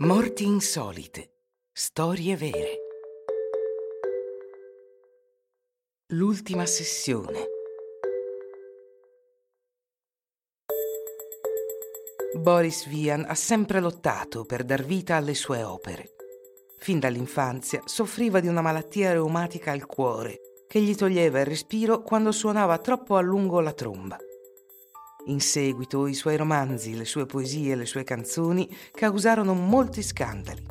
Morti insolite. Storie vere. L'ultima sessione. Boris Vian ha sempre lottato per dar vita alle sue opere. Fin dall'infanzia soffriva di una malattia reumatica al cuore che gli toglieva il respiro quando suonava troppo a lungo la tromba. In seguito i suoi romanzi, le sue poesie e le sue canzoni causarono molti scandali.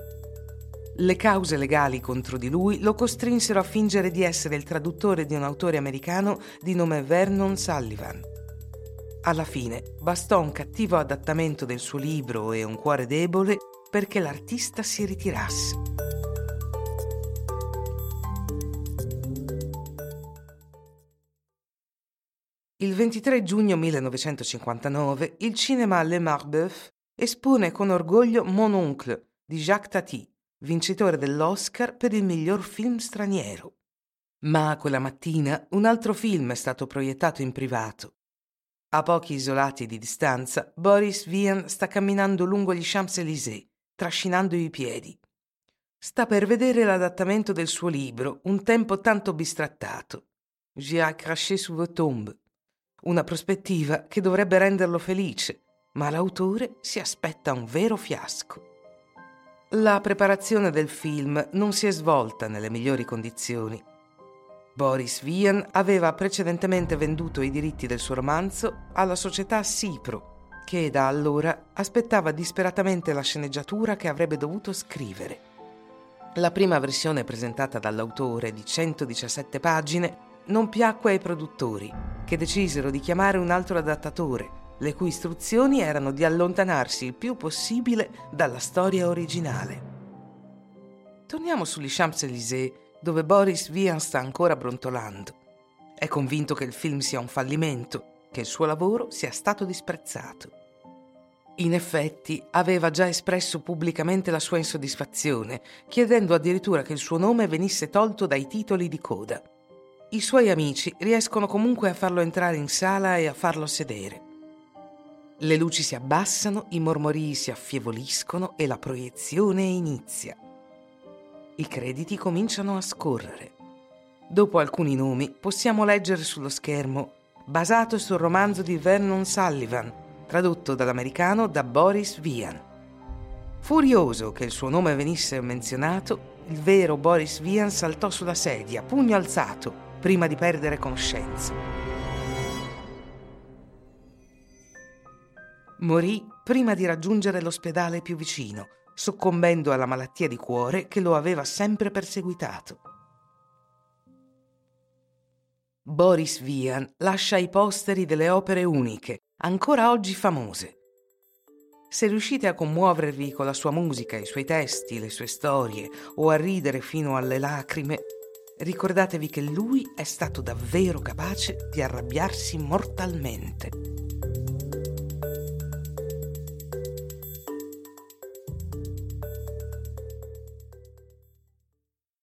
Le cause legali contro di lui lo costrinsero a fingere di essere il traduttore di un autore americano di nome Vernon Sullivan. Alla fine bastò un cattivo adattamento del suo libro e un cuore debole perché l'artista si ritirasse. Il 23 giugno 1959 il cinema Le Marbeuf espone con orgoglio Mon Oncle di Jacques Tati, vincitore dell'Oscar per il miglior film straniero. Ma quella mattina un altro film è stato proiettato in privato. A pochi isolati di distanza, Boris Vian sta camminando lungo gli Champs-Élysées, trascinando i piedi. Sta per vedere l'adattamento del suo libro, un tempo tanto bistrattato. J'ai craché sous vos tombes una prospettiva che dovrebbe renderlo felice, ma l'autore si aspetta un vero fiasco. La preparazione del film non si è svolta nelle migliori condizioni. Boris Vian aveva precedentemente venduto i diritti del suo romanzo alla società Cipro, che da allora aspettava disperatamente la sceneggiatura che avrebbe dovuto scrivere. La prima versione presentata dall'autore di 117 pagine non piacque ai produttori, che decisero di chiamare un altro adattatore, le cui istruzioni erano di allontanarsi il più possibile dalla storia originale. Torniamo sugli Champs-Élysées, dove Boris Vian sta ancora brontolando. È convinto che il film sia un fallimento, che il suo lavoro sia stato disprezzato. In effetti aveva già espresso pubblicamente la sua insoddisfazione, chiedendo addirittura che il suo nome venisse tolto dai titoli di coda. I suoi amici riescono comunque a farlo entrare in sala e a farlo sedere. Le luci si abbassano, i mormorii si affievoliscono e la proiezione inizia. I crediti cominciano a scorrere. Dopo alcuni nomi possiamo leggere sullo schermo basato sul romanzo di Vernon Sullivan, tradotto dall'americano da Boris Vian. Furioso che il suo nome venisse menzionato, il vero Boris Vian saltò sulla sedia, pugno alzato, prima di perdere conoscenza. Morì prima di raggiungere l'ospedale più vicino, soccombendo alla malattia di cuore che lo aveva sempre perseguitato. Boris Vian lascia i posteri delle opere uniche, ancora oggi famose. Se riuscite a commuovervi con la sua musica, i suoi testi, le sue storie o a ridere fino alle lacrime, ricordatevi che lui è stato davvero capace di arrabbiarsi mortalmente.